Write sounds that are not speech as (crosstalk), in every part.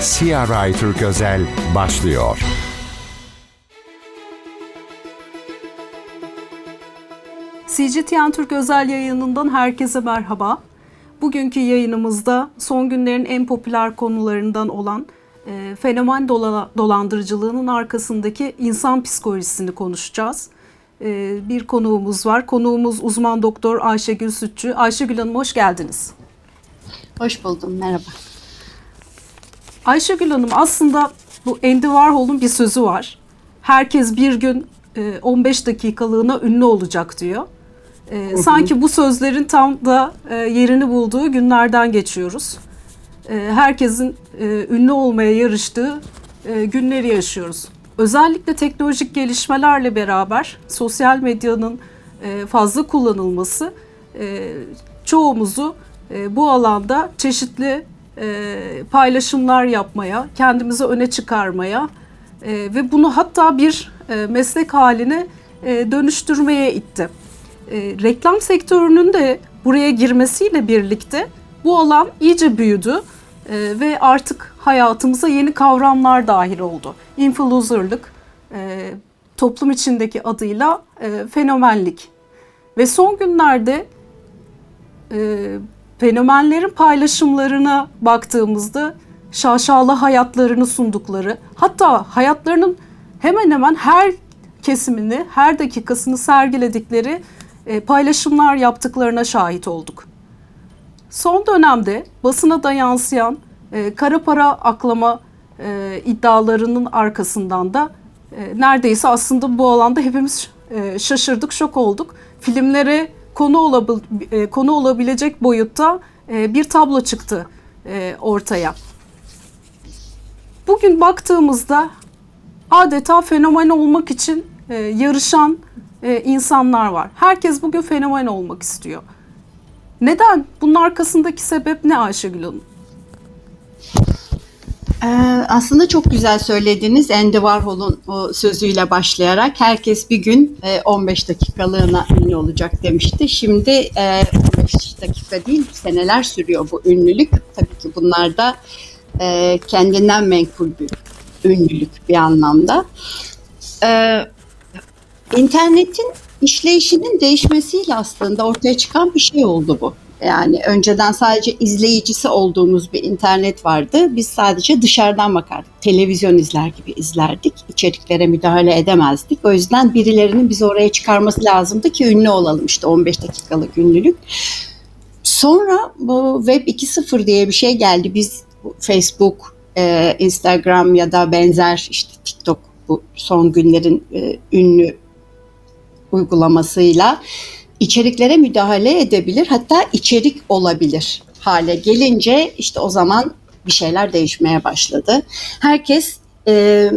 CRI Türk Özel başlıyor. CGTN Türk özel yayınından herkese merhaba. Bugünkü yayınımızda son günlerin en popüler konularından olan e, fenomen dola, dolandırıcılığının arkasındaki insan psikolojisini konuşacağız. E, bir konuğumuz var. Konuğumuz uzman doktor Ayşegül Sütçü. Ayşegül Hanım hoş geldiniz. Hoş buldum, merhaba. Ayşegül Hanım aslında bu Andy Warhol'un bir sözü var. Herkes bir gün e, 15 dakikalığına ünlü olacak diyor. E, sanki bu sözlerin tam da e, yerini bulduğu günlerden geçiyoruz. E, herkesin e, ünlü olmaya yarıştığı e, günleri yaşıyoruz. Özellikle teknolojik gelişmelerle beraber sosyal medyanın e, fazla kullanılması e, çoğumuzu e, bu alanda çeşitli e, paylaşımlar yapmaya, kendimizi öne çıkarmaya e, ve bunu hatta bir e, meslek haline e, dönüştürmeye itti. E, reklam sektörünün de buraya girmesiyle birlikte bu alan iyice büyüdü e, ve artık hayatımıza yeni kavramlar dahil oldu. Influencerlık, e, toplum içindeki adıyla e, fenomenlik. Ve son günlerde e, fenomenlerin paylaşımlarına baktığımızda şaşalı hayatlarını sundukları, hatta hayatlarının hemen hemen her kesimini, her dakikasını sergiledikleri e, paylaşımlar yaptıklarına şahit olduk. Son dönemde basına da yansıyan e, kara para aklama e, iddialarının arkasından da e, neredeyse aslında bu alanda hepimiz e, şaşırdık, şok olduk. Filmlere konu, olabil, e, konu olabilecek boyutta e, bir tablo çıktı e, ortaya. Bugün baktığımızda adeta fenomen olmak için e, yarışan e, insanlar var. Herkes bugün fenomen olmak istiyor. Neden? Bunun arkasındaki sebep ne Ayşegül Hanım? Ee, aslında çok güzel söylediniz Andy Warhol'un sözüyle başlayarak herkes bir gün e, 15 dakikalığına ünlü olacak demişti. Şimdi e, 15 dakika değil seneler sürüyor bu ünlülük. Tabii ki bunlar da e, kendinden menkul bir ünlülük bir anlamda. İnternetin işleyişinin değişmesiyle aslında ortaya çıkan bir şey oldu bu. Yani önceden sadece izleyicisi olduğumuz bir internet vardı. Biz sadece dışarıdan bakardık. Televizyon izler gibi izlerdik. İçeriklere müdahale edemezdik. O yüzden birilerinin bizi oraya çıkarması lazımdı ki ünlü olalım. İşte 15 dakikalık ünlülük. Sonra bu Web 2.0 diye bir şey geldi. Biz Facebook, e, Instagram ya da benzer işte TikTok bu son günlerin e, ünlü uygulamasıyla içeriklere müdahale edebilir hatta içerik olabilir hale gelince işte o zaman bir şeyler değişmeye başladı. Herkes e,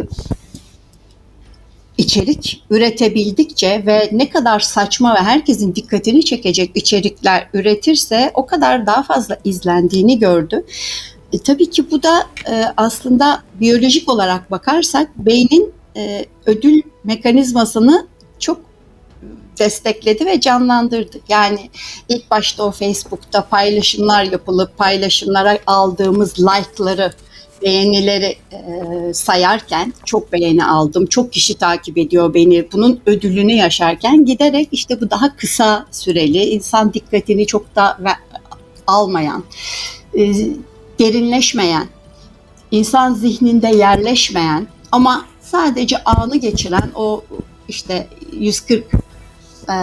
içerik üretebildikçe ve ne kadar saçma ve herkesin dikkatini çekecek içerikler üretirse o kadar daha fazla izlendiğini gördü. E, tabii ki bu da e, aslında biyolojik olarak bakarsak beynin e, ödül mekanizmasını çok destekledi ve canlandırdı. Yani ilk başta o Facebook'ta paylaşımlar yapılıp paylaşımlara aldığımız like'ları beğenileri e, sayarken çok beğeni aldım, çok kişi takip ediyor beni, bunun ödülünü yaşarken giderek işte bu daha kısa süreli, insan dikkatini çok da almayan, e, derinleşmeyen, insan zihninde yerleşmeyen ama sadece anı geçiren o işte 140 e,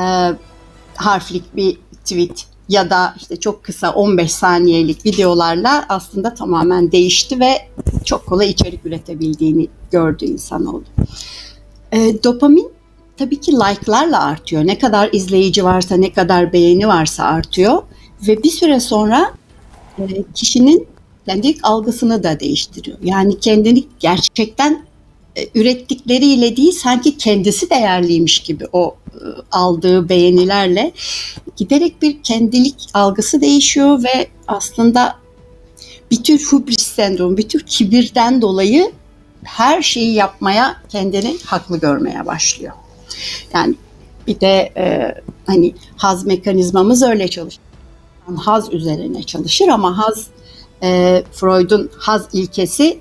harflik bir tweet ya da işte çok kısa 15 saniyelik videolarla aslında tamamen değişti ve çok kolay içerik üretebildiğini gördü insanoğlu. E, dopamin tabii ki like'larla artıyor. Ne kadar izleyici varsa, ne kadar beğeni varsa artıyor ve bir süre sonra e, kişinin kendi algısını da değiştiriyor. Yani kendini gerçekten ürettikleriyle değil sanki kendisi değerliymiş gibi o e, aldığı beğenilerle giderek bir kendilik algısı değişiyor ve aslında bir tür hubris sendromu, bir tür kibirden dolayı her şeyi yapmaya kendini haklı görmeye başlıyor. Yani bir de e, hani haz mekanizmamız öyle çalışır. Haz üzerine çalışır ama haz e, Freud'un haz ilkesi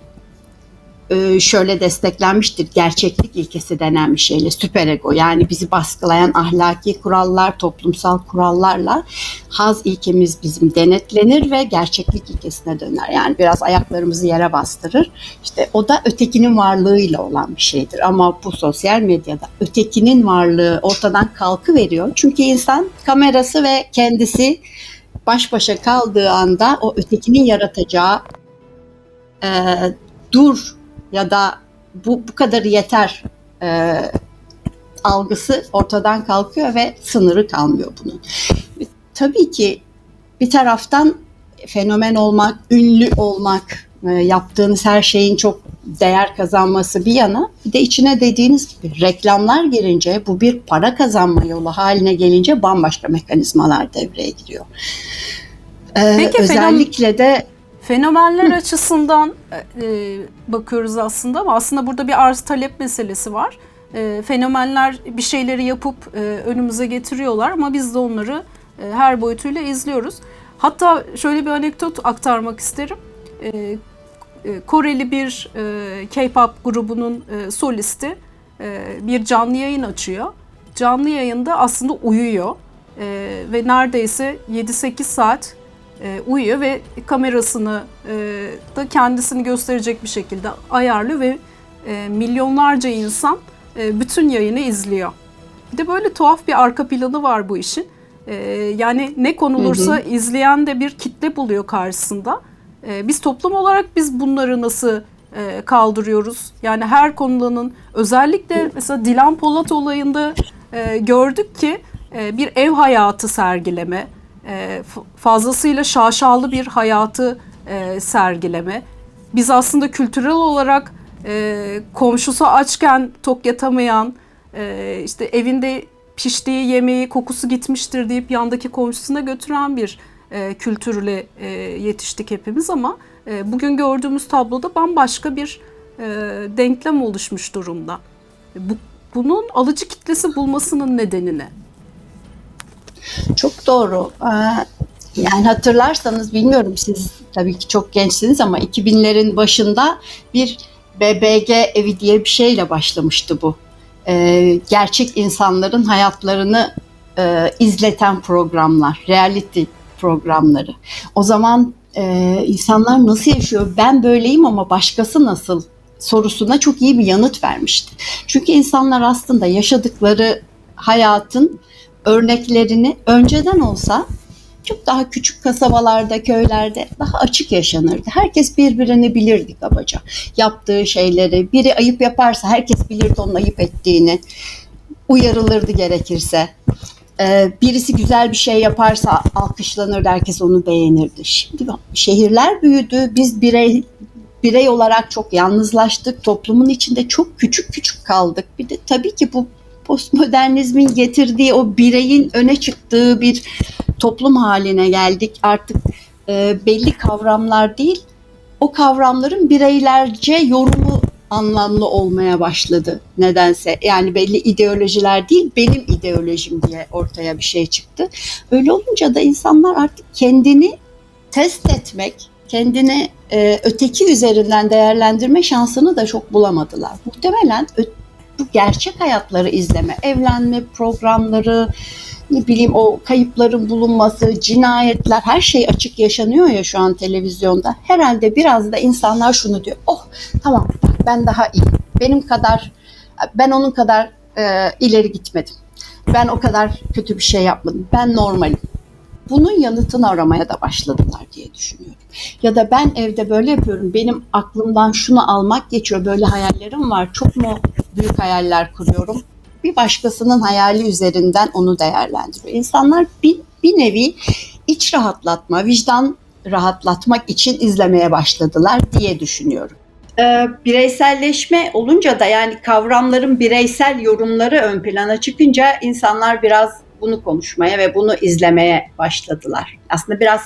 e, şöyle desteklenmiştir. Gerçeklik ilkesi denen bir şeyle süperego yani bizi baskılayan ahlaki kurallar, toplumsal kurallarla haz ilkemiz bizim denetlenir ve gerçeklik ilkesine döner. Yani biraz ayaklarımızı yere bastırır. İşte o da ötekinin varlığıyla olan bir şeydir. Ama bu sosyal medyada ötekinin varlığı ortadan kalkı veriyor. Çünkü insan kamerası ve kendisi baş başa kaldığı anda o ötekinin yaratacağı e, dur ya da bu bu kadar yeter e, algısı ortadan kalkıyor ve sınırı kalmıyor bunun. Tabii ki bir taraftan fenomen olmak, ünlü olmak, e, yaptığınız her şeyin çok değer kazanması bir yana bir de içine dediğiniz gibi reklamlar girince bu bir para kazanma yolu haline gelince bambaşka mekanizmalar devreye giriyor. Ee, Peki, özellikle de Fenomenler açısından e, bakıyoruz aslında ama aslında burada bir arz talep meselesi var. E, fenomenler bir şeyleri yapıp e, önümüze getiriyorlar ama biz de onları e, her boyutuyla izliyoruz. Hatta şöyle bir anekdot aktarmak isterim. E, e, Koreli bir e, K-pop grubunun e, solisti e, bir canlı yayın açıyor. Canlı yayında aslında uyuyor e, ve neredeyse 7-8 saat e, uyuyor ve kamerasını e, da kendisini gösterecek bir şekilde ayarlı ve e, milyonlarca insan e, bütün yayını izliyor. Bir de böyle tuhaf bir arka planı var bu işin. E, yani ne konulursa hı hı. izleyen de bir kitle buluyor karşısında. E, biz toplum olarak biz bunları nasıl e, kaldırıyoruz? Yani her konulanın özellikle mesela Dilan Polat olayında e, gördük ki e, bir ev hayatı sergileme, e, fazlasıyla şaşalı bir hayatı e, sergileme. Biz aslında kültürel olarak e, komşusu açken tok yatamayan, işte evinde piştiği yemeği kokusu gitmiştir deyip yandaki komşusuna götüren bir kültürle yetiştik hepimiz ama bugün gördüğümüz tabloda bambaşka bir denklem oluşmuş durumda. Bu, bunun alıcı kitlesi bulmasının nedeni ne? Çok doğru. Yani hatırlarsanız bilmiyorum siz tabii ki çok gençsiniz ama 2000'lerin başında bir BBG evi diye bir şeyle başlamıştı bu. Ee, gerçek insanların hayatlarını e, izleten programlar, reality programları. O zaman e, insanlar nasıl yaşıyor? Ben böyleyim ama başkası nasıl? sorusuna çok iyi bir yanıt vermişti. Çünkü insanlar aslında yaşadıkları hayatın örneklerini önceden olsa çok daha küçük kasabalarda, köylerde daha açık yaşanırdı. Herkes birbirini bilirdi kabaca. Yaptığı şeyleri, biri ayıp yaparsa herkes bilirdi onun ayıp ettiğini. Uyarılırdı gerekirse. Ee, birisi güzel bir şey yaparsa alkışlanırdı, herkes onu beğenirdi. Şimdi şehirler büyüdü, biz birey birey olarak çok yalnızlaştık, toplumun içinde çok küçük küçük kaldık. Bir de tabii ki bu postmodernizmin getirdiği o bireyin öne çıktığı bir toplum haline geldik. Artık e, belli kavramlar değil, o kavramların bireylerce yorumu anlamlı olmaya başladı nedense. Yani belli ideolojiler değil, benim ideolojim diye ortaya bir şey çıktı. Öyle olunca da insanlar artık kendini test etmek, kendini e, öteki üzerinden değerlendirme şansını da çok bulamadılar. Muhtemelen bu gerçek hayatları izleme, evlenme programları, ne bileyim o kayıpların bulunması, cinayetler her şey açık yaşanıyor ya şu an televizyonda. Herhalde biraz da insanlar şunu diyor. Oh tamam ben daha iyi. Benim kadar ben onun kadar e, ileri gitmedim. Ben o kadar kötü bir şey yapmadım. Ben normalim bunun yanıtını aramaya da başladılar diye düşünüyorum. Ya da ben evde böyle yapıyorum. Benim aklımdan şunu almak geçiyor. Böyle hayallerim var. Çok mu büyük hayaller kuruyorum? Bir başkasının hayali üzerinden onu değerlendiriyor. İnsanlar bir, bir nevi iç rahatlatma, vicdan rahatlatmak için izlemeye başladılar diye düşünüyorum. Ee, bireyselleşme olunca da yani kavramların bireysel yorumları ön plana çıkınca insanlar biraz bunu konuşmaya ve bunu izlemeye başladılar. Aslında biraz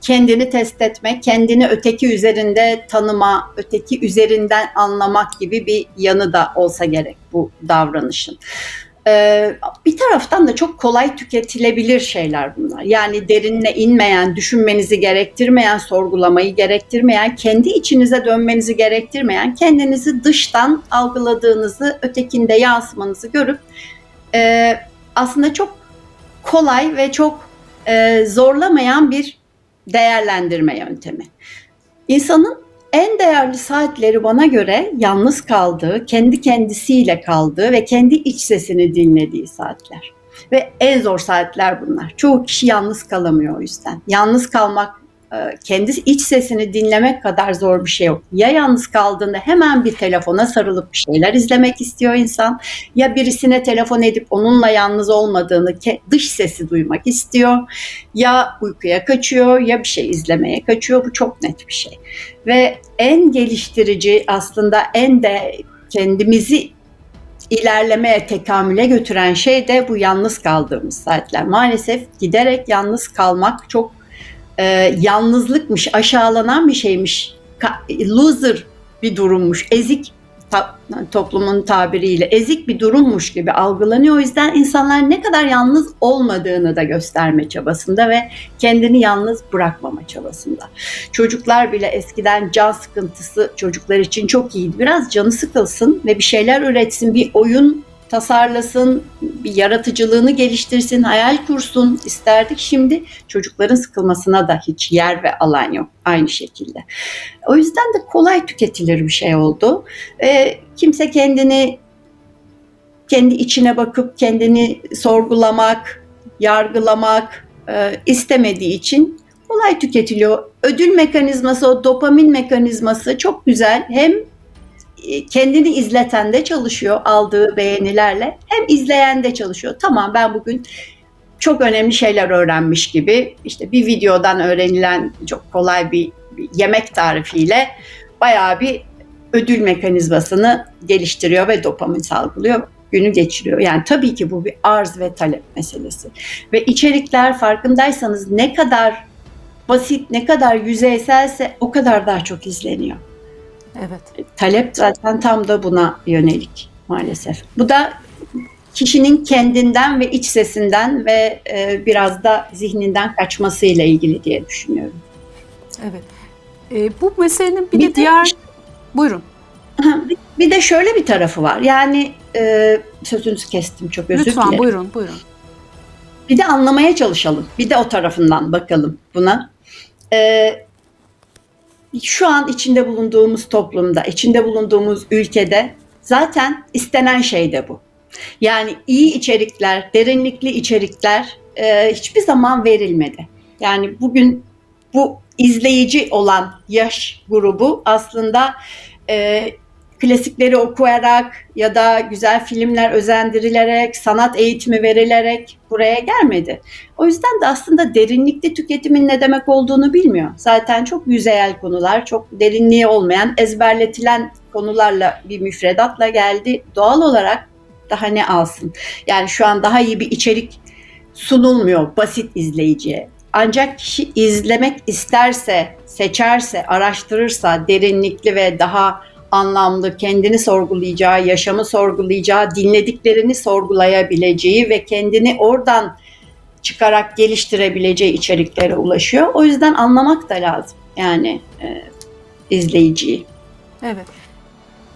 kendini test etme, kendini öteki üzerinde tanıma, öteki üzerinden anlamak gibi bir yanı da olsa gerek bu davranışın. Ee, bir taraftan da çok kolay tüketilebilir şeyler bunlar. Yani derinine inmeyen, düşünmenizi gerektirmeyen, sorgulamayı gerektirmeyen, kendi içinize dönmenizi gerektirmeyen, kendinizi dıştan algıladığınızı, ötekinde yansımanızı görüp e, aslında çok kolay ve çok e, zorlamayan bir değerlendirme yöntemi. İnsanın en değerli saatleri bana göre yalnız kaldığı, kendi kendisiyle kaldığı ve kendi iç sesini dinlediği saatler. Ve en zor saatler bunlar. Çoğu kişi yalnız kalamıyor o yüzden. Yalnız kalmak, kendi iç sesini dinlemek kadar zor bir şey yok. Ya yalnız kaldığında hemen bir telefona sarılıp bir şeyler izlemek istiyor insan ya birisine telefon edip onunla yalnız olmadığını, dış sesi duymak istiyor ya uykuya kaçıyor ya bir şey izlemeye kaçıyor. Bu çok net bir şey. Ve en geliştirici aslında en de kendimizi ilerlemeye, tekamüle götüren şey de bu yalnız kaldığımız saatler. Maalesef giderek yalnız kalmak çok e, yalnızlıkmış, aşağılanan bir şeymiş, loser bir durummuş, ezik toplumun tabiriyle ezik bir durummuş gibi algılanıyor. O yüzden insanlar ne kadar yalnız olmadığını da gösterme çabasında ve kendini yalnız bırakmama çabasında. Çocuklar bile eskiden can sıkıntısı çocuklar için çok iyiydi. Biraz canı sıkılsın ve bir şeyler üretsin, bir oyun tasarlasın, bir yaratıcılığını geliştirsin, hayal kursun isterdik. Şimdi çocukların sıkılmasına da hiç yer ve alan yok aynı şekilde. O yüzden de kolay tüketilir bir şey oldu. E, kimse kendini kendi içine bakıp kendini sorgulamak, yargılamak e, istemediği için kolay tüketiliyor. Ödül mekanizması, o dopamin mekanizması çok güzel. Hem kendini izleten de çalışıyor aldığı beğenilerle hem izleyen de çalışıyor. Tamam ben bugün çok önemli şeyler öğrenmiş gibi işte bir videodan öğrenilen çok kolay bir, bir yemek tarifiyle bayağı bir ödül mekanizmasını geliştiriyor ve dopamin salgılıyor günü geçiriyor. Yani tabii ki bu bir arz ve talep meselesi. Ve içerikler farkındaysanız ne kadar basit, ne kadar yüzeyselse o kadar daha çok izleniyor. Evet. Talep zaten tam da buna yönelik maalesef. Bu da kişinin kendinden ve iç sesinden ve e, biraz da zihninden kaçmasıyla ilgili diye düşünüyorum. Evet. E, bu meselenin bir, bir de diğer... De, Buyurun. Bir de şöyle bir tarafı var. Yani e, sözünüzü kestim çok özür Lütfen, dilerim. Lütfen buyurun buyurun. Bir de anlamaya çalışalım. Bir de o tarafından bakalım buna. E, şu an içinde bulunduğumuz toplumda, içinde bulunduğumuz ülkede zaten istenen şey de bu. Yani iyi içerikler, derinlikli içerikler e, hiçbir zaman verilmedi. Yani bugün bu izleyici olan yaş grubu aslında e, klasikleri okuyarak ya da güzel filmler özendirilerek, sanat eğitimi verilerek buraya gelmedi. O yüzden de aslında derinlikli tüketimin ne demek olduğunu bilmiyor. Zaten çok yüzeyel konular, çok derinliği olmayan, ezberletilen konularla bir müfredatla geldi. Doğal olarak daha ne alsın? Yani şu an daha iyi bir içerik sunulmuyor basit izleyiciye. Ancak kişi izlemek isterse, seçerse, araştırırsa derinlikli ve daha anlamlı, kendini sorgulayacağı, yaşamı sorgulayacağı, dinlediklerini sorgulayabileceği ve kendini oradan çıkarak geliştirebileceği içeriklere ulaşıyor. O yüzden anlamak da lazım yani e, izleyiciyi. Evet.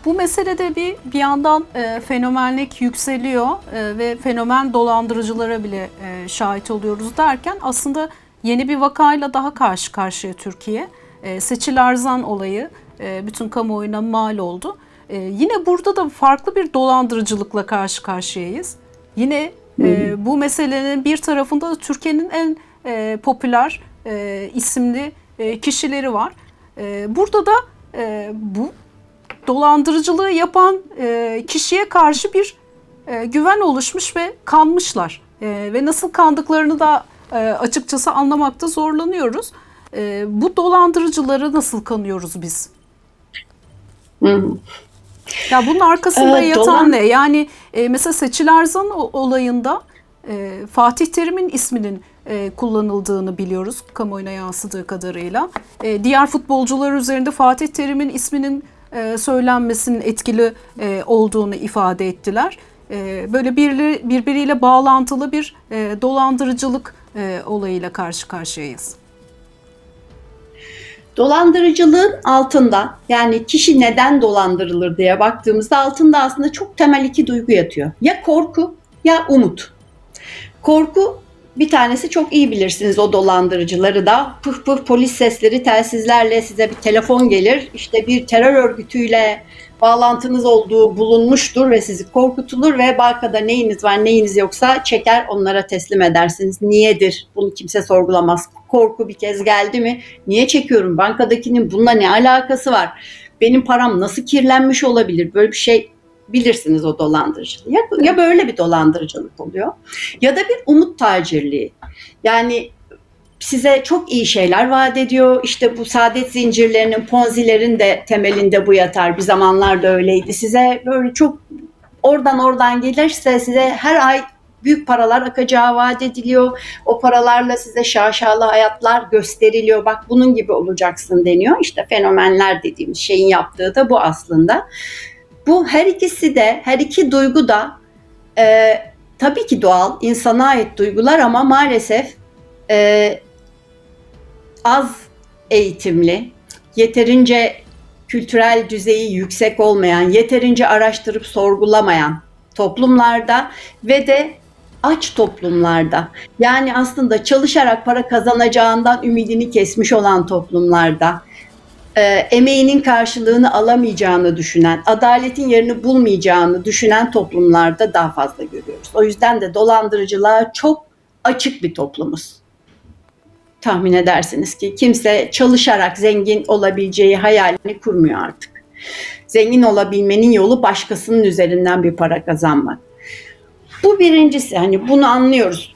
Bu meselede bir bir yandan e, fenomenlik yükseliyor e, ve fenomen dolandırıcılara bile e, şahit oluyoruz derken aslında yeni bir vakayla daha karşı karşıya Türkiye. E, Seçil Arzan olayı e, bütün kamuoyuna mal oldu. E, yine burada da farklı bir dolandırıcılıkla karşı karşıyayız. Yine e, bu meselenin bir tarafında da Türkiye'nin en e, popüler e, isimli e, kişileri var. E, burada da e, bu dolandırıcılığı yapan e, kişiye karşı bir e, güven oluşmuş ve kanmışlar. E, ve nasıl kandıklarını da e, açıkçası anlamakta zorlanıyoruz. E, bu dolandırıcıları nasıl kanıyoruz biz? Ya bunun arkasında evet, yatan dolan... ne? Yani e, mesela Seçil Erzan olayında e, Fatih Terim'in isminin e, kullanıldığını biliyoruz kamuoyuna yansıdığı kadarıyla. E, diğer futbolcular üzerinde Fatih Terim'in isminin e, söylenmesinin etkili e, olduğunu ifade ettiler. e, böyle bir, birbiriyle bağlantılı bir e, dolandırıcılık e, olayıyla karşı karşıyayız. Dolandırıcılığın altında yani kişi neden dolandırılır diye baktığımızda altında aslında çok temel iki duygu yatıyor. Ya korku ya umut. Korku bir tanesi çok iyi bilirsiniz o dolandırıcıları da. Pıh pıh polis sesleri telsizlerle size bir telefon gelir. İşte bir terör örgütüyle bağlantınız olduğu bulunmuştur ve sizi korkutulur ve bankada neyiniz var neyiniz yoksa çeker onlara teslim edersiniz. Niyedir? Bunu kimse sorgulamaz. Korku bir kez geldi mi? Niye çekiyorum? Bankadakinin bununla ne alakası var? Benim param nasıl kirlenmiş olabilir? Böyle bir şey bilirsiniz o dolandırıcılığı. Ya, ya böyle bir dolandırıcılık oluyor ya da bir umut tacirliği. Yani size çok iyi şeyler vaat ediyor. İşte bu saadet zincirlerinin, ponzilerin de temelinde bu yatar. Bir zamanlar da öyleydi. Size böyle çok oradan oradan gelirse size her ay büyük paralar akacağı vaat ediliyor. O paralarla size şaşalı hayatlar gösteriliyor. Bak bunun gibi olacaksın deniyor. İşte fenomenler dediğimiz şeyin yaptığı da bu aslında. Bu her ikisi de, her iki duygu da e, tabii ki doğal, insana ait duygular ama maalesef e, az eğitimli, yeterince kültürel düzeyi yüksek olmayan, yeterince araştırıp sorgulamayan toplumlarda ve de aç toplumlarda yani aslında çalışarak para kazanacağından ümidini kesmiş olan toplumlarda e, emeğinin karşılığını alamayacağını düşünen, adaletin yerini bulmayacağını düşünen toplumlarda daha fazla görüyoruz. O yüzden de dolandırıcılığa çok açık bir toplumuz. Tahmin edersiniz ki kimse çalışarak zengin olabileceği hayalini kurmuyor artık. Zengin olabilmenin yolu başkasının üzerinden bir para kazanmak. Bu birincisi hani bunu anlıyoruz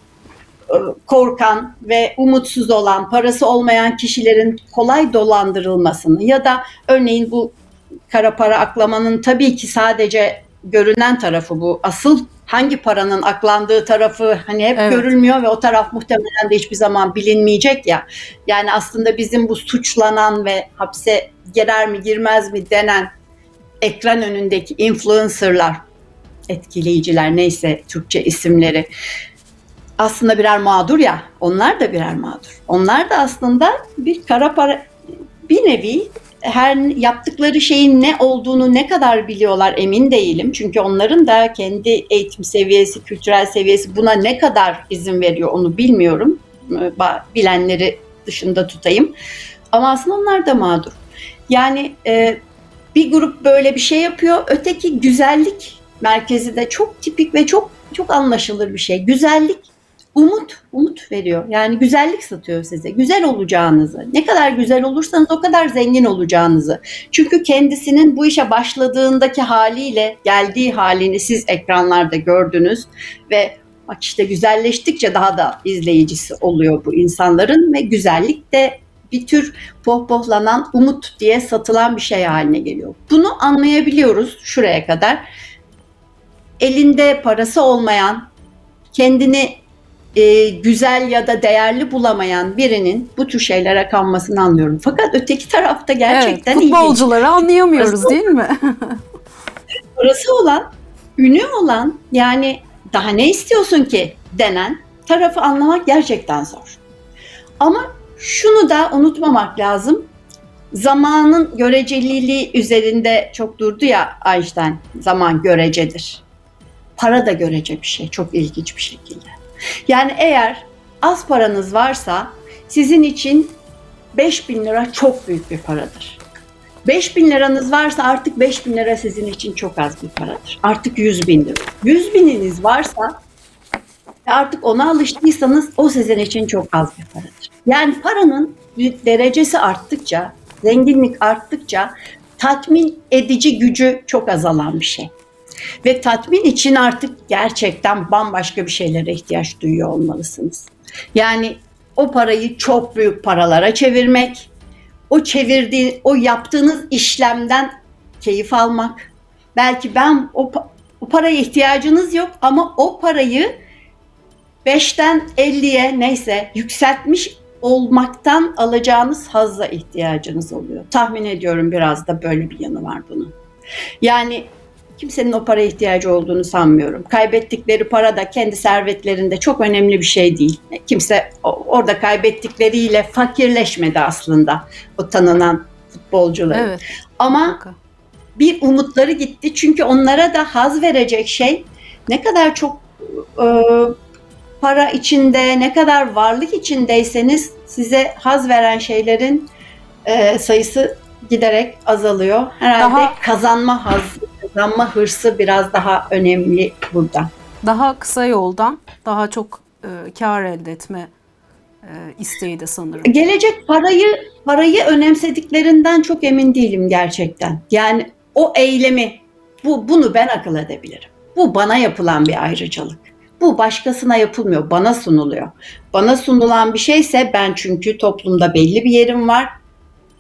korkan ve umutsuz olan, parası olmayan kişilerin kolay dolandırılmasını ya da örneğin bu kara para aklamanın tabii ki sadece görünen tarafı bu. Asıl hangi paranın aklandığı tarafı hani hep evet. görülmüyor ve o taraf muhtemelen de hiçbir zaman bilinmeyecek ya. Yani aslında bizim bu suçlanan ve hapse girer mi girmez mi denen ekran önündeki influencerlar, etkileyiciler neyse Türkçe isimleri aslında birer mağdur ya. Onlar da birer mağdur. Onlar da aslında bir kara para bir nevi her yaptıkları şeyin ne olduğunu ne kadar biliyorlar emin değilim. Çünkü onların da kendi eğitim seviyesi, kültürel seviyesi buna ne kadar izin veriyor onu bilmiyorum. Bilenleri dışında tutayım. Ama aslında onlar da mağdur. Yani e, bir grup böyle bir şey yapıyor. Öteki güzellik merkezi de çok tipik ve çok çok anlaşılır bir şey. Güzellik umut, umut veriyor. Yani güzellik satıyor size. Güzel olacağınızı. Ne kadar güzel olursanız o kadar zengin olacağınızı. Çünkü kendisinin bu işe başladığındaki haliyle geldiği halini siz ekranlarda gördünüz ve bak işte güzelleştikçe daha da izleyicisi oluyor bu insanların ve güzellik de bir tür pohpohlanan umut diye satılan bir şey haline geliyor. Bunu anlayabiliyoruz şuraya kadar. Elinde parası olmayan, kendini e, güzel ya da değerli bulamayan birinin bu tür şeylere kanmasını anlıyorum. Fakat öteki tarafta gerçekten evet, futbolcuları ilginç. anlayamıyoruz parası, değil mi? (laughs) parası olan, ünü olan yani daha ne istiyorsun ki denen tarafı anlamak gerçekten zor. Ama şunu da unutmamak lazım. Zamanın göreceliliği üzerinde çok durdu ya Einstein. Zaman görecedir. Para da görece bir şey. Çok ilginç bir şekilde. Yani eğer az paranız varsa sizin için 5 bin lira çok büyük bir paradır. 5 bin liranız varsa artık 5 bin lira sizin için çok az bir paradır. Artık 100 bin lira. 100 bininiz varsa artık ona alıştıysanız o sizin için çok az bir paradır. Yani paranın derecesi arttıkça, zenginlik arttıkça tatmin edici gücü çok azalan bir şey. Ve tatmin için artık gerçekten bambaşka bir şeylere ihtiyaç duyuyor olmalısınız. Yani o parayı çok büyük paralara çevirmek, o çevirdiği, o yaptığınız işlemden keyif almak. Belki ben o, o paraya ihtiyacınız yok ama o parayı 5'ten 50'ye neyse yükseltmiş olmaktan alacağınız hazza ihtiyacınız oluyor. Tahmin ediyorum biraz da böyle bir yanı var bunun. Yani kimsenin o paraya ihtiyacı olduğunu sanmıyorum. Kaybettikleri para da kendi servetlerinde çok önemli bir şey değil. Kimse orada kaybettikleriyle fakirleşmedi aslında o tanınan futbolcular. Evet. Ama bir umutları gitti çünkü onlara da haz verecek şey ne kadar çok e, para içinde, ne kadar varlık içindeyseniz size haz veren şeylerin e, sayısı giderek azalıyor. Herhalde Daha- kazanma hazı, kazanma hırsı biraz daha önemli burada. Daha kısa yoldan daha çok e, kar elde etme e, isteği de sanırım. Gelecek parayı parayı önemsediklerinden çok emin değilim gerçekten. Yani o eylemi bu bunu ben akıl edebilirim. Bu bana yapılan bir ayrıcalık. Bu başkasına yapılmıyor, bana sunuluyor. Bana sunulan bir şeyse ben çünkü toplumda belli bir yerim var.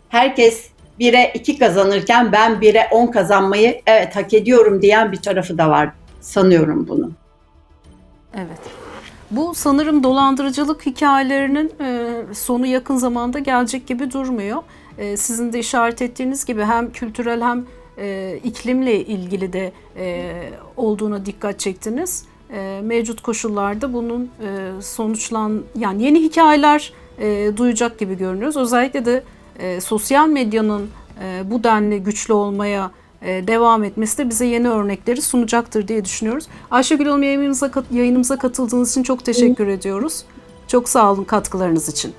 Herkes bire iki kazanırken ben bire on kazanmayı evet hak ediyorum diyen bir tarafı da var sanıyorum bunu. Evet. Bu sanırım dolandırıcılık hikayelerinin e, sonu yakın zamanda gelecek gibi durmuyor. E, sizin de işaret ettiğiniz gibi hem kültürel hem e, iklimle ilgili de olduğuna dikkat çektiniz. Mevcut koşullarda bunun sonuçlan yani yeni hikayeler duyacak gibi görünüyoruz. Özellikle de e, sosyal medyanın e, bu denli güçlü olmaya e, devam etmesi de bize yeni örnekleri sunacaktır diye düşünüyoruz. Ayşegül Hanım yayınımıza, yayınımıza katıldığınız için çok teşekkür ediyoruz. Çok sağ olun katkılarınız için.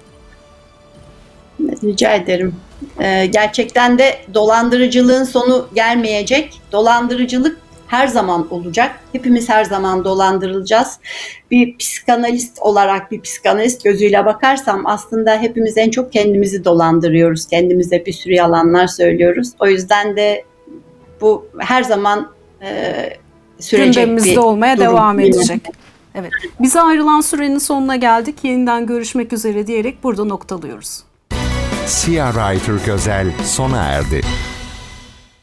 Rica ederim. Ee, gerçekten de dolandırıcılığın sonu gelmeyecek. Dolandırıcılık her zaman olacak. Hepimiz her zaman dolandırılacağız. Bir psikanalist olarak bir psikanalist gözüyle bakarsam aslında hepimiz en çok kendimizi dolandırıyoruz. Kendimize bir sürü yalanlar söylüyoruz. O yüzden de bu her zaman e, sürecek Gündemimizde bir olmaya durum devam yine. edecek. Evet. Bize ayrılan sürenin sonuna geldik. Yeniden görüşmek üzere diyerek burada noktalıyoruz. Siyah Writer Gözel sona erdi.